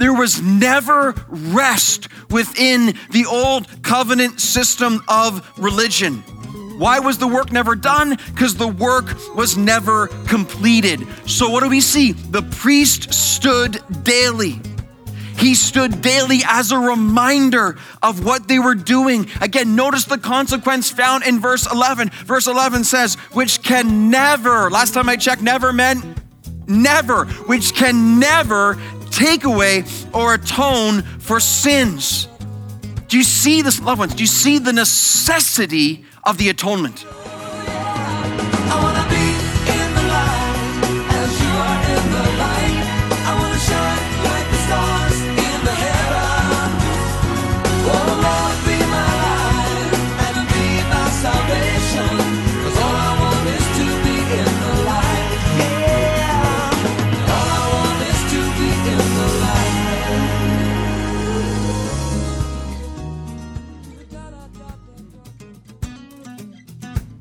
There was never rest within the old covenant system of religion. Why was the work never done? Because the work was never completed. So, what do we see? The priest stood daily. He stood daily as a reminder of what they were doing. Again, notice the consequence found in verse 11. Verse 11 says, which can never, last time I checked, never meant never, which can never take away or atone for sins. Do you see this, loved ones? Do you see the necessity of the atonement?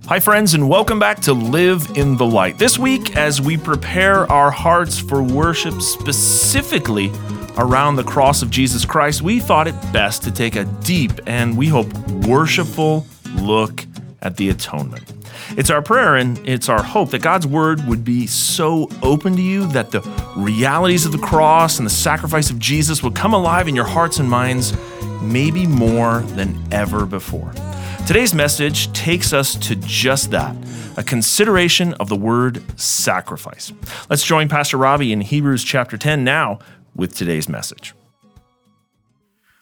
Hi, friends, and welcome back to Live in the Light. This week, as we prepare our hearts for worship specifically around the cross of Jesus Christ, we thought it best to take a deep and we hope worshipful look at the atonement. It's our prayer and it's our hope that God's word would be so open to you that the realities of the cross and the sacrifice of Jesus would come alive in your hearts and minds, maybe more than ever before. Today's message takes us to just that a consideration of the word sacrifice. Let's join Pastor Robbie in Hebrews chapter 10 now with today's message.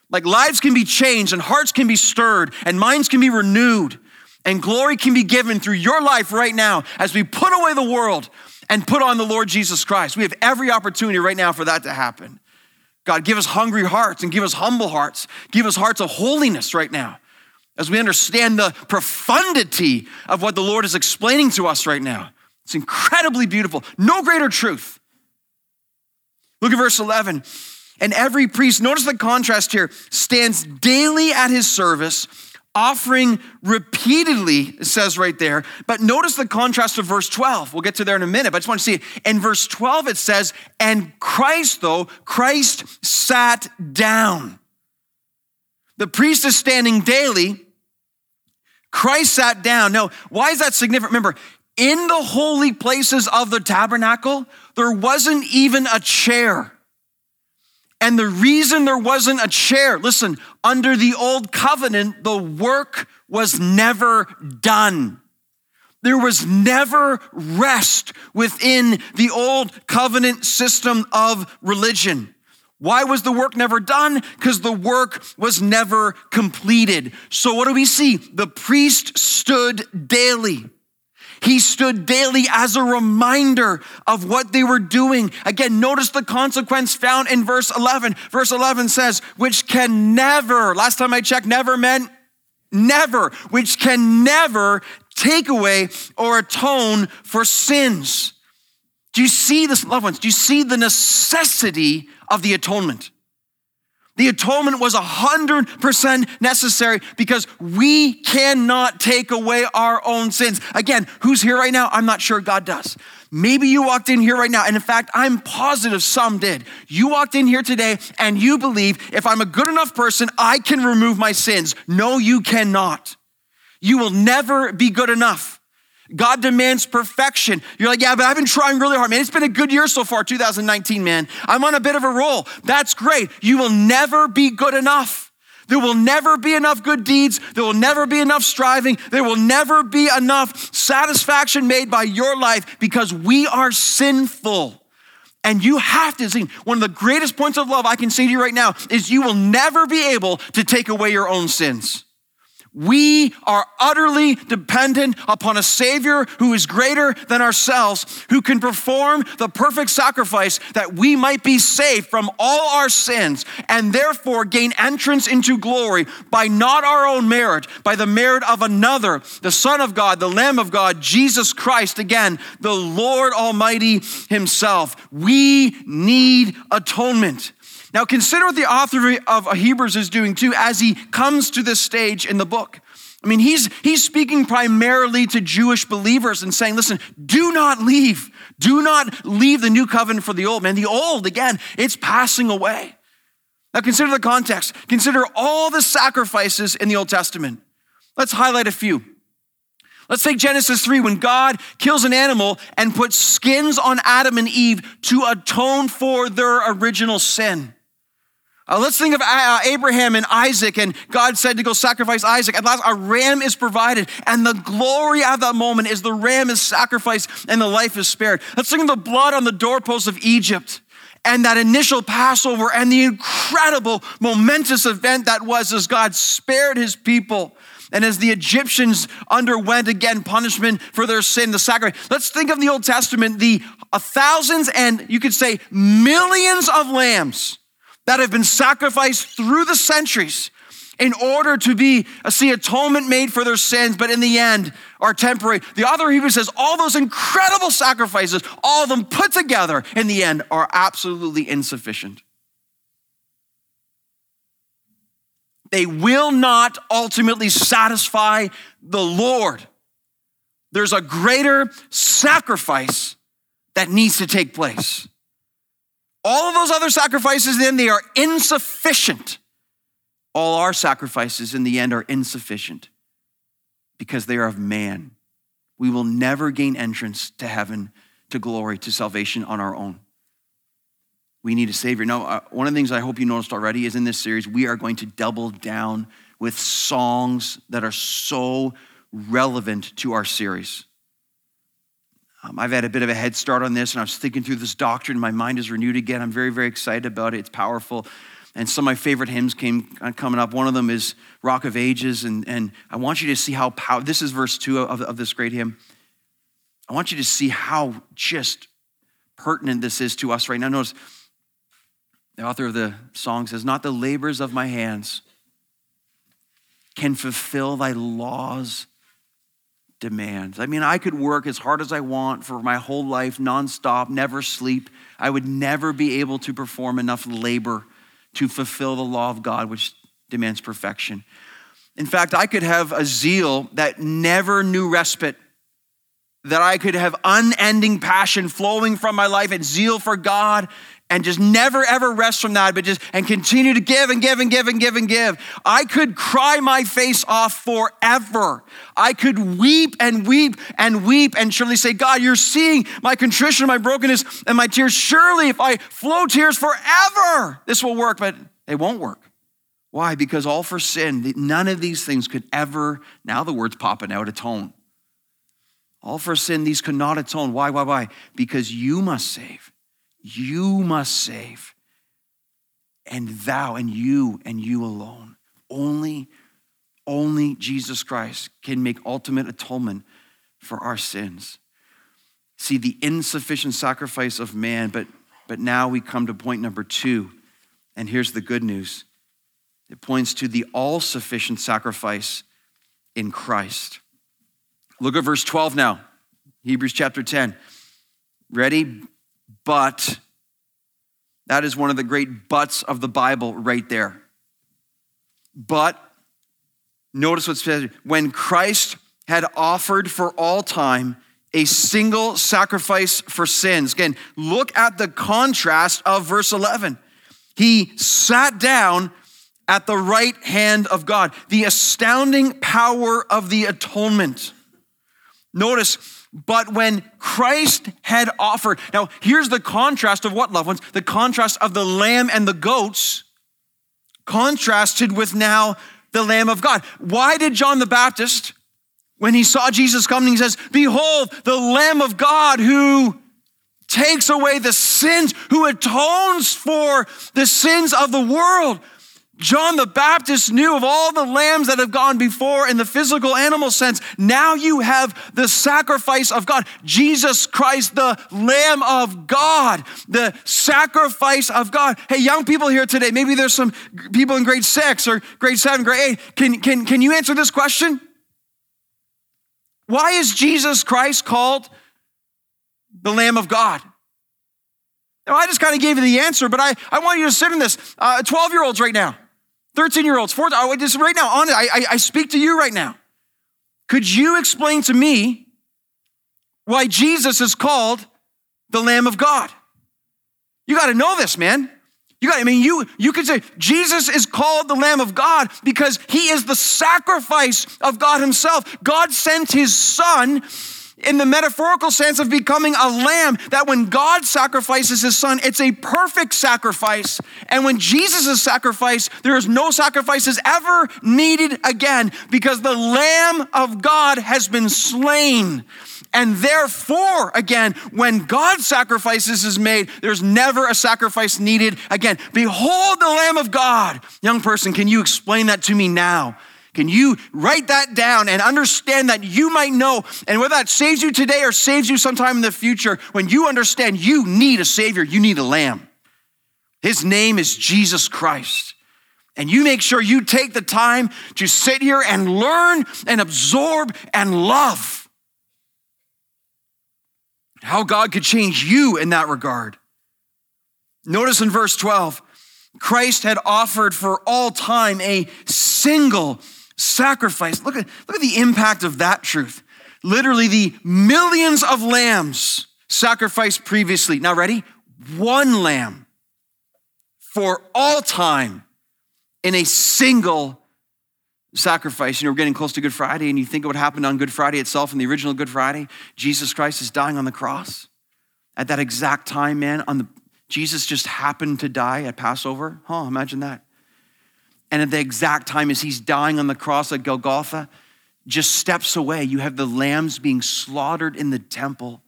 Like lives can be changed and hearts can be stirred and minds can be renewed and glory can be given through your life right now as we put away the world and put on the Lord Jesus Christ. We have every opportunity right now for that to happen. God, give us hungry hearts and give us humble hearts. Give us hearts of holiness right now as we understand the profundity of what the Lord is explaining to us right now. It's incredibly beautiful. No greater truth. Look at verse 11. And every priest, notice the contrast here, stands daily at his service, offering repeatedly, it says right there. But notice the contrast of verse 12. We'll get to there in a minute, but I just want to see it. In verse 12, it says, And Christ, though, Christ sat down. The priest is standing daily, Christ sat down. Now, why is that significant? Remember, in the holy places of the tabernacle, there wasn't even a chair. And the reason there wasn't a chair, listen, under the old covenant, the work was never done. There was never rest within the old covenant system of religion. Why was the work never done? Because the work was never completed. So, what do we see? The priest stood daily. He stood daily as a reminder of what they were doing. Again, notice the consequence found in verse 11. Verse 11 says, which can never, last time I checked, never meant never, which can never take away or atone for sins. Do you see this, loved ones? Do you see the necessity of the atonement? The atonement was 100% necessary because we cannot take away our own sins. Again, who's here right now? I'm not sure God does. Maybe you walked in here right now, and in fact, I'm positive some did. You walked in here today and you believe if I'm a good enough person, I can remove my sins. No, you cannot. You will never be good enough. God demands perfection. You're like, yeah, but I've been trying really hard, man. It's been a good year so far, 2019, man. I'm on a bit of a roll. That's great. You will never be good enough. There will never be enough good deeds. There will never be enough striving. There will never be enough satisfaction made by your life because we are sinful. And you have to see one of the greatest points of love I can say to you right now is you will never be able to take away your own sins. We are utterly dependent upon a Savior who is greater than ourselves, who can perform the perfect sacrifice that we might be saved from all our sins and therefore gain entrance into glory by not our own merit, by the merit of another, the Son of God, the Lamb of God, Jesus Christ, again, the Lord Almighty Himself. We need atonement. Now, consider what the author of Hebrews is doing too as he comes to this stage in the book. I mean, he's, he's speaking primarily to Jewish believers and saying, listen, do not leave. Do not leave the new covenant for the old. Man, the old, again, it's passing away. Now consider the context. Consider all the sacrifices in the Old Testament. Let's highlight a few. Let's take Genesis 3 when God kills an animal and puts skins on Adam and Eve to atone for their original sin. Uh, let's think of uh, Abraham and Isaac, and God said to go sacrifice Isaac. At last, a ram is provided, and the glory of that moment is the ram is sacrificed and the life is spared. Let's think of the blood on the doorposts of Egypt and that initial Passover and the incredible, momentous event that was as God spared his people. And as the Egyptians underwent again punishment for their sin, the sacrifice. Let's think of the Old Testament, the uh, thousands and you could say millions of lambs that have been sacrificed through the centuries in order to be uh, see atonement made for their sins, but in the end are temporary. The author of Hebrews says all those incredible sacrifices, all of them put together in the end, are absolutely insufficient. They will not ultimately satisfy the Lord. There's a greater sacrifice that needs to take place. All of those other sacrifices, then, they are insufficient. All our sacrifices in the end are insufficient because they are of man. We will never gain entrance to heaven, to glory, to salvation on our own. We need a Savior. Now, uh, one of the things I hope you noticed already is in this series, we are going to double down with songs that are so relevant to our series. Um, I've had a bit of a head start on this, and I was thinking through this doctrine. My mind is renewed again. I'm very, very excited about it. It's powerful. And some of my favorite hymns came uh, coming up. One of them is Rock of Ages, and, and I want you to see how power. This is verse two of, of this great hymn. I want you to see how just pertinent this is to us right now. Notice the author of the song says, "Not the labors of my hands can fulfill thy laws." Demands. I mean, I could work as hard as I want for my whole life, nonstop, never sleep. I would never be able to perform enough labor to fulfill the law of God, which demands perfection. In fact, I could have a zeal that never knew respite, that I could have unending passion flowing from my life and zeal for God and just never ever rest from that, but just and continue to give and give and give and give and give. I could cry my face off forever. I could weep and weep and weep and surely say, God, you're seeing my contrition, my brokenness, and my tears. Surely, if I flow tears forever, this will work, but it won't work. Why? Because all for sin, none of these things could ever, now the word's popping out, atone. All for sin, these could not atone. Why, why, why? Because you must save. You must save. And thou and you and you alone. Only, only Jesus Christ can make ultimate atonement for our sins. See the insufficient sacrifice of man, but, but now we come to point number two. And here's the good news it points to the all sufficient sacrifice in Christ. Look at verse 12 now, Hebrews chapter 10. Ready? But. That is one of the great buts of the Bible right there. But notice what says when Christ had offered for all time a single sacrifice for sins. Again, look at the contrast of verse 11. He sat down at the right hand of God, the astounding power of the atonement. Notice but when Christ had offered, now here's the contrast of what, loved ones? The contrast of the lamb and the goats contrasted with now the Lamb of God. Why did John the Baptist, when he saw Jesus coming, he says, Behold, the Lamb of God who takes away the sins, who atones for the sins of the world. John the Baptist knew of all the lambs that have gone before in the physical animal sense. Now you have the sacrifice of God, Jesus Christ, the Lamb of God, the sacrifice of God. Hey, young people here today, maybe there's some people in grade six or grade seven, grade eight. Can, can, can you answer this question? Why is Jesus Christ called the Lamb of God? Now, I just kind of gave you the answer, but I, I want you to sit in this. 12 uh, year olds right now. 13 year olds, 14, I just right now, I, I speak to you right now. Could you explain to me why Jesus is called the Lamb of God? You got to know this, man. You got, I mean, you, you could say Jesus is called the Lamb of God because he is the sacrifice of God himself. God sent his son in the metaphorical sense of becoming a lamb, that when God sacrifices his son, it's a perfect sacrifice. And when Jesus' is sacrificed, there is no sacrifices ever needed again because the Lamb of God has been slain. And therefore, again, when God's sacrifices is made, there's never a sacrifice needed again. Behold the Lamb of God. Young person, can you explain that to me now? Can you write that down and understand that you might know, and whether that saves you today or saves you sometime in the future, when you understand you need a Savior, you need a Lamb. His name is Jesus Christ. And you make sure you take the time to sit here and learn and absorb and love how God could change you in that regard. Notice in verse 12, Christ had offered for all time a single sacrifice. Look at, look at the impact of that truth. Literally, the millions of lambs sacrificed previously. Now, ready? One lamb for all time in a single sacrifice. You know, we're getting close to Good Friday, and you think of what happened on Good Friday itself in the original Good Friday. Jesus Christ is dying on the cross. At that exact time, man, on the Jesus just happened to die at Passover. Huh, imagine that. And at the exact time as he's dying on the cross at Golgotha, just steps away, you have the lambs being slaughtered in the temple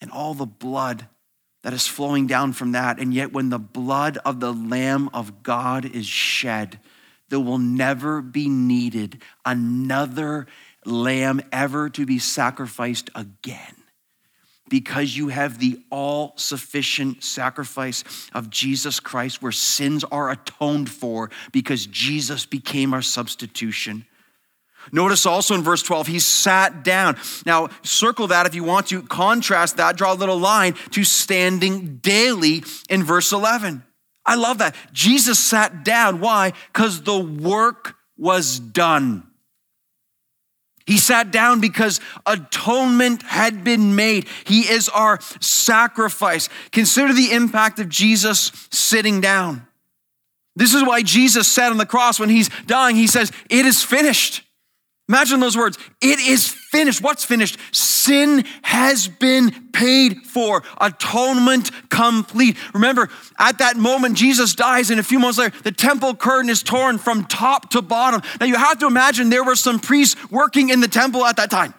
and all the blood that is flowing down from that. And yet, when the blood of the Lamb of God is shed, there will never be needed another lamb ever to be sacrificed again because you have the all sufficient sacrifice of Jesus Christ where sins are atoned for because Jesus became our substitution. Notice also in verse 12, he sat down. Now, circle that if you want to. Contrast that, draw a little line to standing daily in verse 11. I love that. Jesus sat down. Why? Because the work was done. He sat down because atonement had been made. He is our sacrifice. Consider the impact of Jesus sitting down. This is why Jesus said on the cross when he's dying, he says, It is finished. Imagine those words. It is finished. What's finished? Sin has been paid for. Atonement complete. Remember, at that moment, Jesus dies, and a few months later, the temple curtain is torn from top to bottom. Now, you have to imagine there were some priests working in the temple at that time.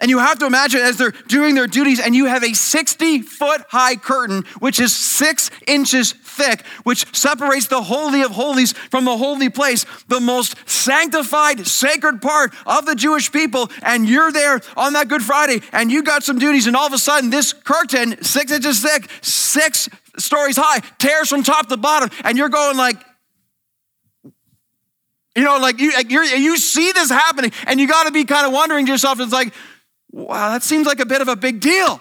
And you have to imagine as they're doing their duties, and you have a 60 foot high curtain, which is six inches thick, which separates the Holy of Holies from the holy place, the most sanctified, sacred part of the Jewish people. And you're there on that Good Friday, and you got some duties, and all of a sudden, this curtain, six inches thick, six stories high, tears from top to bottom, and you're going like, you know, like you, you see this happening, and you got to be kind of wondering to yourself, it's like, wow, that seems like a bit of a big deal.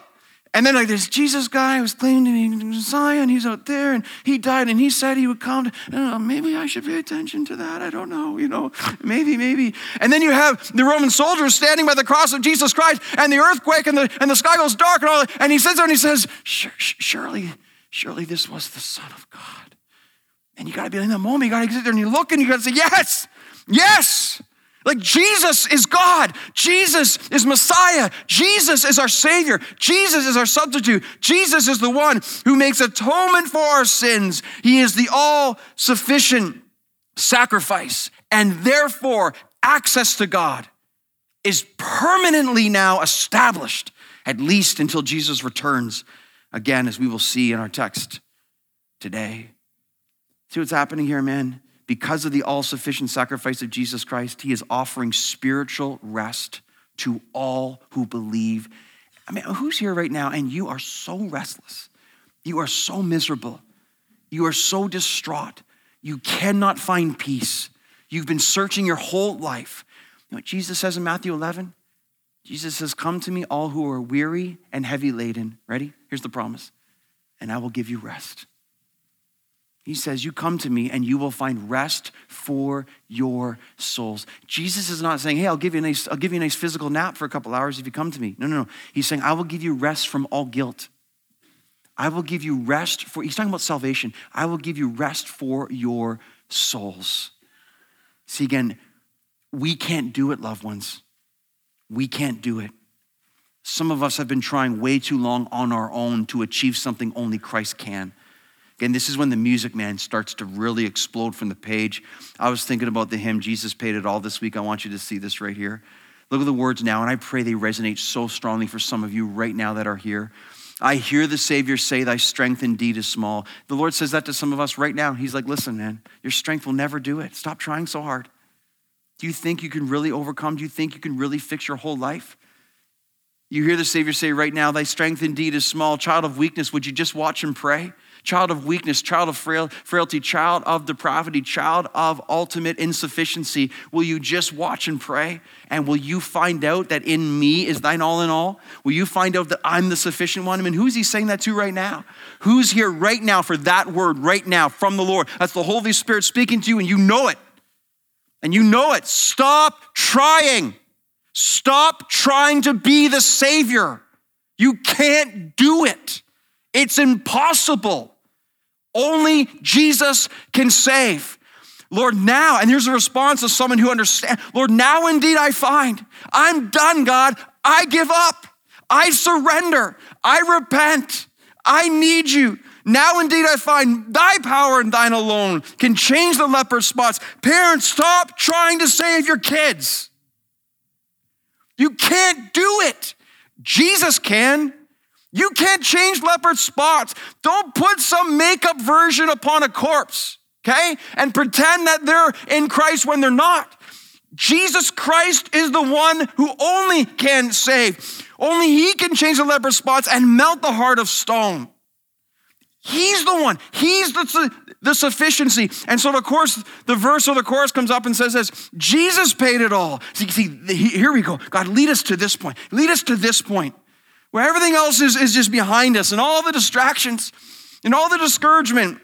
And then like this Jesus guy was claiming to be Zion, he's out there and he died and he said he would come. Maybe I should pay attention to that. I don't know, you know, maybe, maybe. And then you have the Roman soldiers standing by the cross of Jesus Christ and the earthquake and the, and the sky goes dark and all that. And he sits there and he says, surely, surely this was the Son of God. And you got to be in that moment, you got to sit there and you look and you got to say, yes, yes. Like Jesus is God. Jesus is Messiah. Jesus is our Savior. Jesus is our substitute. Jesus is the one who makes atonement for our sins. He is the all sufficient sacrifice. And therefore, access to God is permanently now established, at least until Jesus returns again, as we will see in our text today. See what's happening here, man? Because of the all sufficient sacrifice of Jesus Christ, he is offering spiritual rest to all who believe. I mean, who's here right now and you are so restless? You are so miserable. You are so distraught. You cannot find peace. You've been searching your whole life. You know what Jesus says in Matthew 11? Jesus says, Come to me, all who are weary and heavy laden. Ready? Here's the promise. And I will give you rest. He says, You come to me and you will find rest for your souls. Jesus is not saying, Hey, I'll give you a nice, I'll give you a nice physical nap for a couple hours if you come to me. No, no, no. He's saying, I will give you rest from all guilt. I will give you rest for, he's talking about salvation. I will give you rest for your souls. See, again, we can't do it, loved ones. We can't do it. Some of us have been trying way too long on our own to achieve something only Christ can. Again, this is when the music man starts to really explode from the page. I was thinking about the hymn, Jesus Paid It All, this week. I want you to see this right here. Look at the words now, and I pray they resonate so strongly for some of you right now that are here. I hear the Savior say, Thy strength indeed is small. The Lord says that to some of us right now. He's like, Listen, man, your strength will never do it. Stop trying so hard. Do you think you can really overcome? Do you think you can really fix your whole life? You hear the Savior say right now, Thy strength indeed is small. Child of weakness, would you just watch and pray? Child of weakness, child of frail, frailty, child of depravity, child of ultimate insufficiency, will you just watch and pray? And will you find out that in me is thine all in all? Will you find out that I'm the sufficient one? I mean, who's he saying that to right now? Who's here right now for that word right now from the Lord? That's the Holy Spirit speaking to you, and you know it. And you know it. Stop trying. Stop trying to be the Savior. You can't do it. It's impossible. Only Jesus can save. Lord, now, and here's a response of someone who understands Lord, now indeed I find I'm done, God. I give up. I surrender. I repent. I need you. Now indeed I find thy power and thine alone can change the leper spots. Parents, stop trying to save your kids. You can't do it. Jesus can. You can't change leopard spots. Don't put some makeup version upon a corpse, okay? And pretend that they're in Christ when they're not. Jesus Christ is the one who only can save. Only He can change the leopard spots and melt the heart of stone. He's the one. He's the, the sufficiency. And so, of course, the verse or the chorus comes up and says this Jesus paid it all. See, see, here we go. God, lead us to this point. Lead us to this point where everything else is, is just behind us and all the distractions and all the discouragement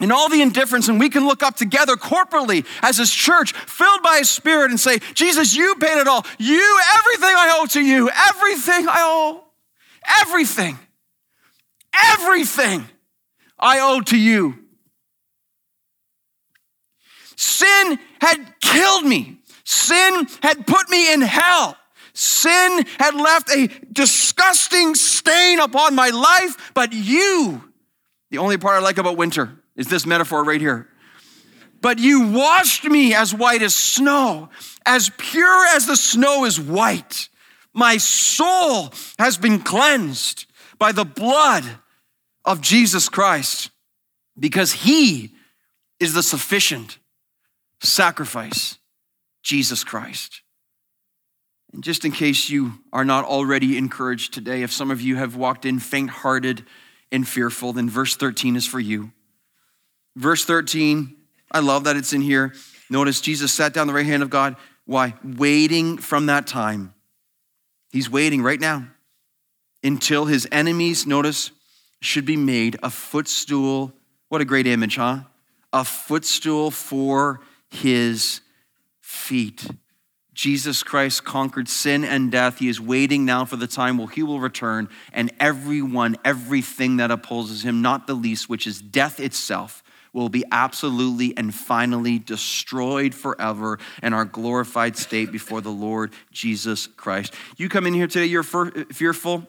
and all the indifference, and we can look up together corporately as His church, filled by His Spirit, and say, Jesus, you paid it all. You, everything I owe to you, everything I owe, everything, everything I owe to you. Sin had killed me. Sin had put me in hell. Sin had left a disgusting stain upon my life, but you, the only part I like about winter is this metaphor right here. But you washed me as white as snow, as pure as the snow is white. My soul has been cleansed by the blood of Jesus Christ because he is the sufficient sacrifice, Jesus Christ. And just in case you are not already encouraged today, if some of you have walked in faint hearted and fearful, then verse 13 is for you. Verse 13, I love that it's in here. Notice Jesus sat down the right hand of God. Why? Waiting from that time. He's waiting right now until his enemies, notice, should be made a footstool. What a great image, huh? A footstool for his feet. Jesus Christ conquered sin and death. He is waiting now for the time where he will return, and everyone, everything that opposes him, not the least, which is death itself, will be absolutely and finally destroyed forever in our glorified state before the Lord Jesus Christ. You come in here today, you're fearful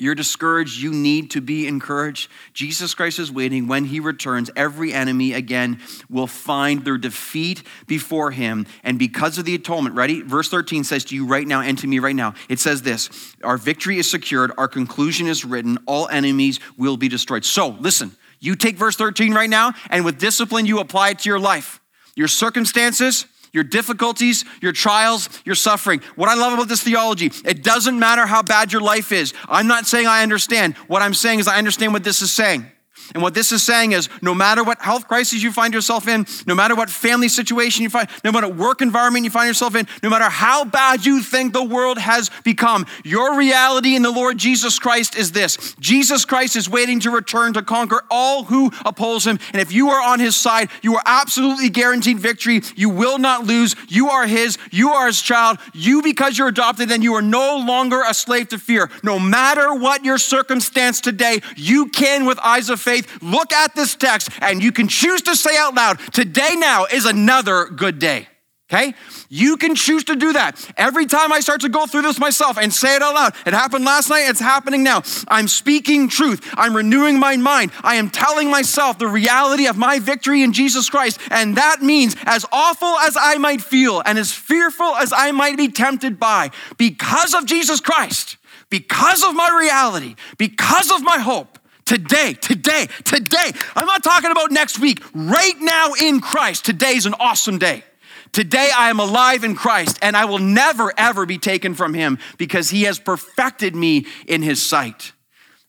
you're discouraged, you need to be encouraged. Jesus Christ is waiting. When he returns, every enemy again will find their defeat before him. And because of the atonement, ready? Verse 13 says to you right now and to me right now, it says this Our victory is secured, our conclusion is written, all enemies will be destroyed. So listen, you take verse 13 right now, and with discipline, you apply it to your life. Your circumstances, your difficulties, your trials, your suffering. What I love about this theology, it doesn't matter how bad your life is. I'm not saying I understand. What I'm saying is I understand what this is saying. And what this is saying is no matter what health crisis you find yourself in, no matter what family situation you find, no matter work environment you find yourself in, no matter how bad you think the world has become, your reality in the Lord Jesus Christ is this Jesus Christ is waiting to return to conquer all who oppose him. And if you are on his side, you are absolutely guaranteed victory. You will not lose. You are his. You are his child. You, because you're adopted, then you are no longer a slave to fear. No matter what your circumstance today, you can, with eyes of faith, look at this text and you can choose to say out loud, Today now is another good day. Okay? You can choose to do that. Every time I start to go through this myself and say it out loud, it happened last night, it's happening now. I'm speaking truth. I'm renewing my mind. I am telling myself the reality of my victory in Jesus Christ. And that means, as awful as I might feel and as fearful as I might be tempted by, because of Jesus Christ, because of my reality, because of my hope, today, today, today, I'm not talking about next week, right now in Christ, today's an awesome day. Today I am alive in Christ and I will never, ever be taken from him because he has perfected me in his sight.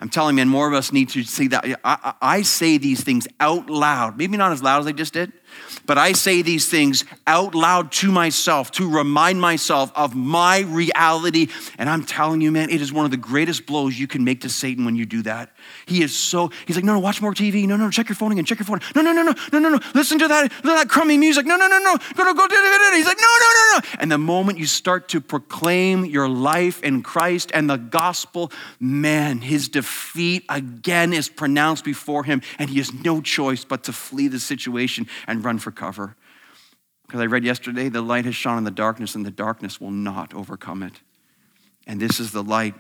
I'm telling you, man, more of us need to see that. I, I, say these things out loud, maybe not as loud as I just did, but I say these things out loud to myself to remind myself of my reality. And I'm telling you, man, it is one of the greatest blows you can make to Satan when you do that. He is so, he's like, no, no, watch more TV. No, no, check your phone again, check your phone. No, no, no, no, no, no, no. Listen to that, that crummy music. No, no, no, no. Go, go, go. He's like, no, no, no, no. And the moment you start to proclaim your life in Christ and the gospel, man, his defeat again is pronounced before him, and he has no choice but to flee the situation and run for cover. Because I read yesterday, the light has shone in the darkness, and the darkness will not overcome it. And this is the light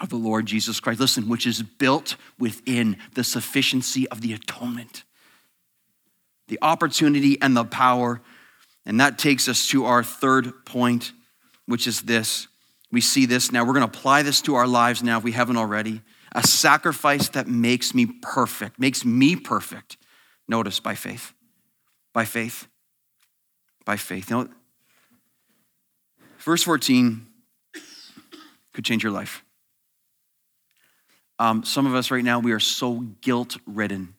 of the Lord Jesus Christ. Listen, which is built within the sufficiency of the atonement, the opportunity and the power. And that takes us to our third point, which is this. We see this now. We're going to apply this to our lives now if we haven't already. A sacrifice that makes me perfect, makes me perfect. Notice by faith. By faith. By faith. You know, verse 14 could change your life. Um, some of us right now, we are so guilt ridden.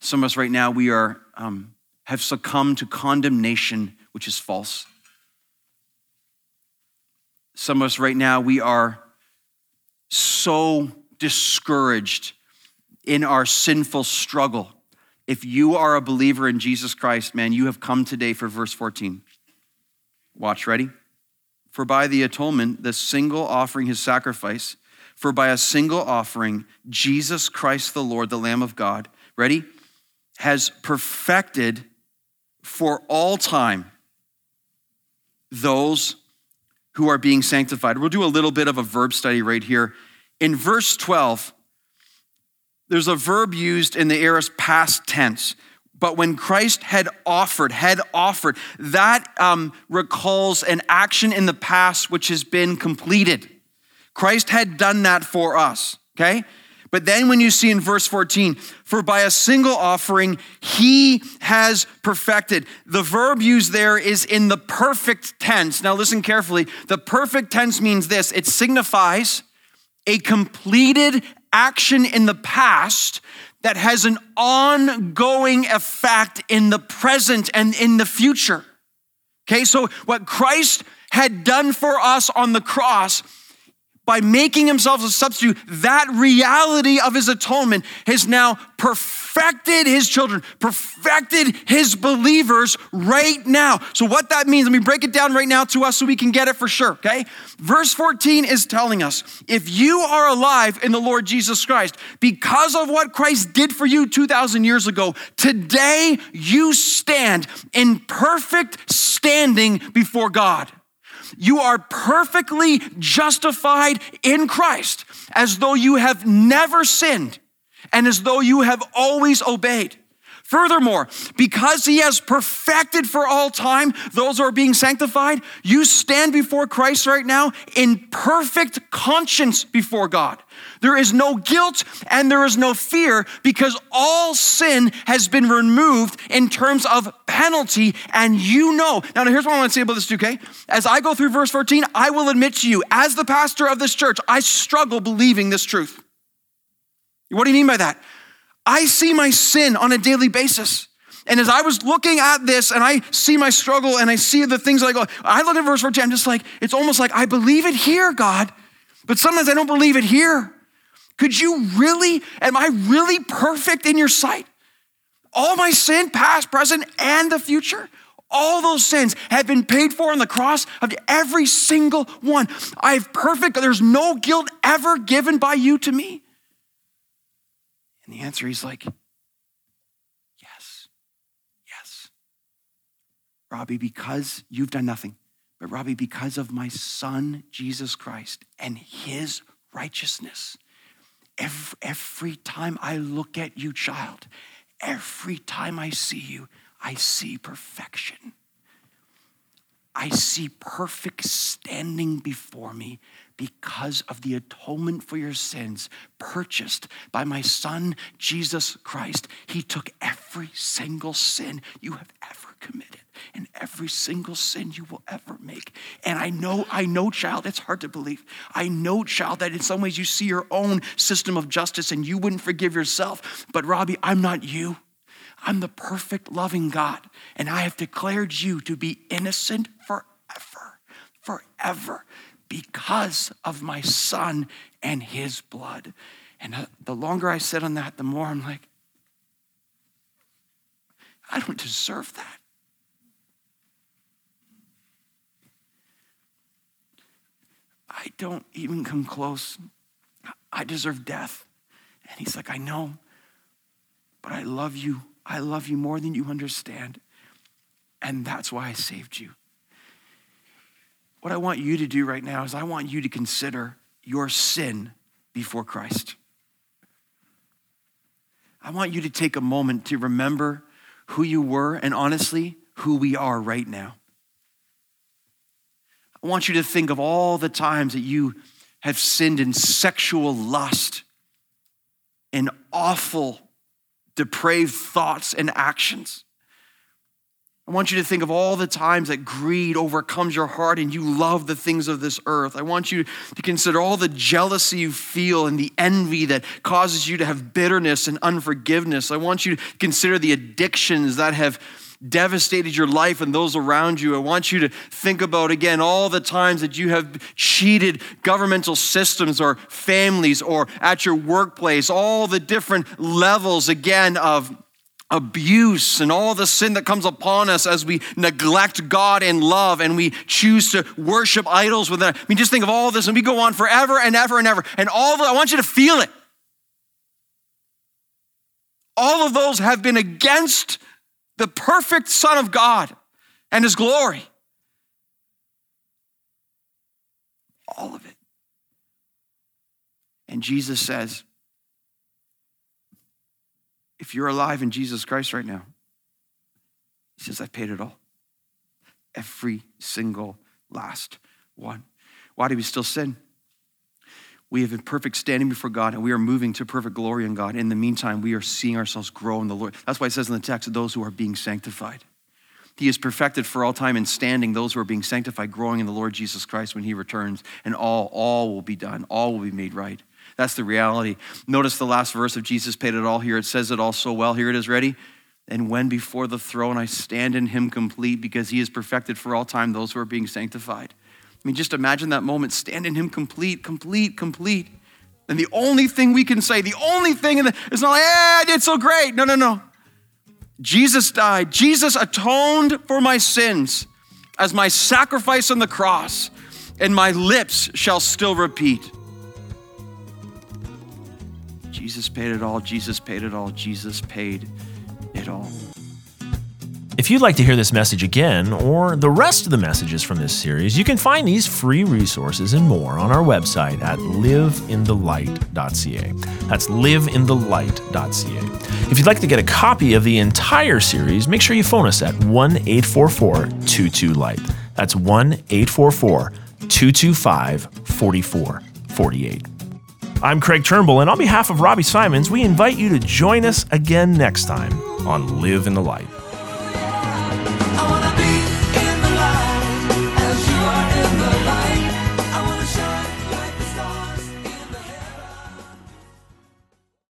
Some of us right now, we are, um, have succumbed to condemnation, which is false. Some of us right now, we are so discouraged in our sinful struggle. If you are a believer in Jesus Christ, man, you have come today for verse 14. Watch, ready? For by the atonement, the single offering his sacrifice, for by a single offering, Jesus Christ the Lord, the Lamb of God, ready, has perfected for all time those who are being sanctified. We'll do a little bit of a verb study right here. In verse 12, there's a verb used in the aorist past tense. But when Christ had offered, had offered, that um, recalls an action in the past which has been completed. Christ had done that for us, okay? But then when you see in verse 14, for by a single offering he has perfected. The verb used there is in the perfect tense. Now listen carefully. The perfect tense means this it signifies a completed action in the past that has an ongoing effect in the present and in the future. Okay, so what Christ had done for us on the cross by making himself a substitute, that reality of his atonement has now perfected his children, perfected his believers right now. So, what that means, let me break it down right now to us so we can get it for sure, okay? Verse 14 is telling us if you are alive in the Lord Jesus Christ, because of what Christ did for you 2,000 years ago, today you stand in perfect standing before God. You are perfectly justified in Christ as though you have never sinned and as though you have always obeyed. Furthermore, because he has perfected for all time those who are being sanctified, you stand before Christ right now in perfect conscience before God. There is no guilt and there is no fear because all sin has been removed in terms of penalty. And you know. Now, here's what I want to say about this, too, okay? As I go through verse 14, I will admit to you, as the pastor of this church, I struggle believing this truth. What do you mean by that? I see my sin on a daily basis. And as I was looking at this and I see my struggle and I see the things that I go, I look at verse 14, I'm just like, it's almost like I believe it here, God, but sometimes I don't believe it here. Could you really, am I really perfect in your sight? All my sin, past, present, and the future? All those sins have been paid for on the cross of every single one. I've perfect, there's no guilt ever given by you to me. And the answer is like, yes, yes. Robbie, because you've done nothing, but Robbie, because of my son, Jesus Christ, and his righteousness, every, every time I look at you, child, every time I see you, I see perfection. I see perfect standing before me because of the atonement for your sins purchased by my son, Jesus Christ. He took every single sin you have ever committed and every single sin you will ever make. And I know, I know, child, it's hard to believe. I know, child, that in some ways you see your own system of justice and you wouldn't forgive yourself. But Robbie, I'm not you. I'm the perfect, loving God, and I have declared you to be innocent forever, forever, because of my son and his blood. And uh, the longer I sit on that, the more I'm like, I don't deserve that. I don't even come close. I deserve death. And he's like, I know, but I love you I love you more than you understand. And that's why I saved you. What I want you to do right now is I want you to consider your sin before Christ. I want you to take a moment to remember who you were and honestly, who we are right now. I want you to think of all the times that you have sinned in sexual lust, in awful depraved thoughts and actions. I want you to think of all the times that greed overcomes your heart and you love the things of this earth. I want you to consider all the jealousy you feel and the envy that causes you to have bitterness and unforgiveness. I want you to consider the addictions that have devastated your life and those around you. I want you to think about again all the times that you have cheated governmental systems or families or at your workplace, all the different levels again of abuse and all the sin that comes upon us as we neglect God and love and we choose to worship idols with that. I mean, just think of all this and we go on forever and ever and ever. And all of it, I want you to feel it. All of those have been against the perfect Son of God and His glory. All of it. And Jesus says, if you're alive in Jesus Christ right now, He says, I've paid it all. Every single last one. Why do we still sin? We have a perfect standing before God and we are moving to perfect glory in God. In the meantime, we are seeing ourselves grow in the Lord. That's why it says in the text, those who are being sanctified. He is perfected for all time in standing those who are being sanctified, growing in the Lord Jesus Christ when he returns, and all, all will be done, all will be made right. That's the reality. Notice the last verse of Jesus paid it all here. It says it all so well. Here it is ready. And when before the throne I stand in him complete, because he is perfected for all time those who are being sanctified. I mean, just imagine that moment, stand in Him complete, complete, complete. And the only thing we can say, the only thing, in the, it's not like, yeah, I did so great. No, no, no. Jesus died. Jesus atoned for my sins as my sacrifice on the cross, and my lips shall still repeat. Jesus paid it all. Jesus paid it all. Jesus paid it all. If you'd like to hear this message again, or the rest of the messages from this series, you can find these free resources and more on our website at liveinthelight.ca. That's liveinthelight.ca. If you'd like to get a copy of the entire series, make sure you phone us at 1 844 22 Light. That's 1 844 225 4448. I'm Craig Turnbull, and on behalf of Robbie Symons, we invite you to join us again next time on Live in the Light.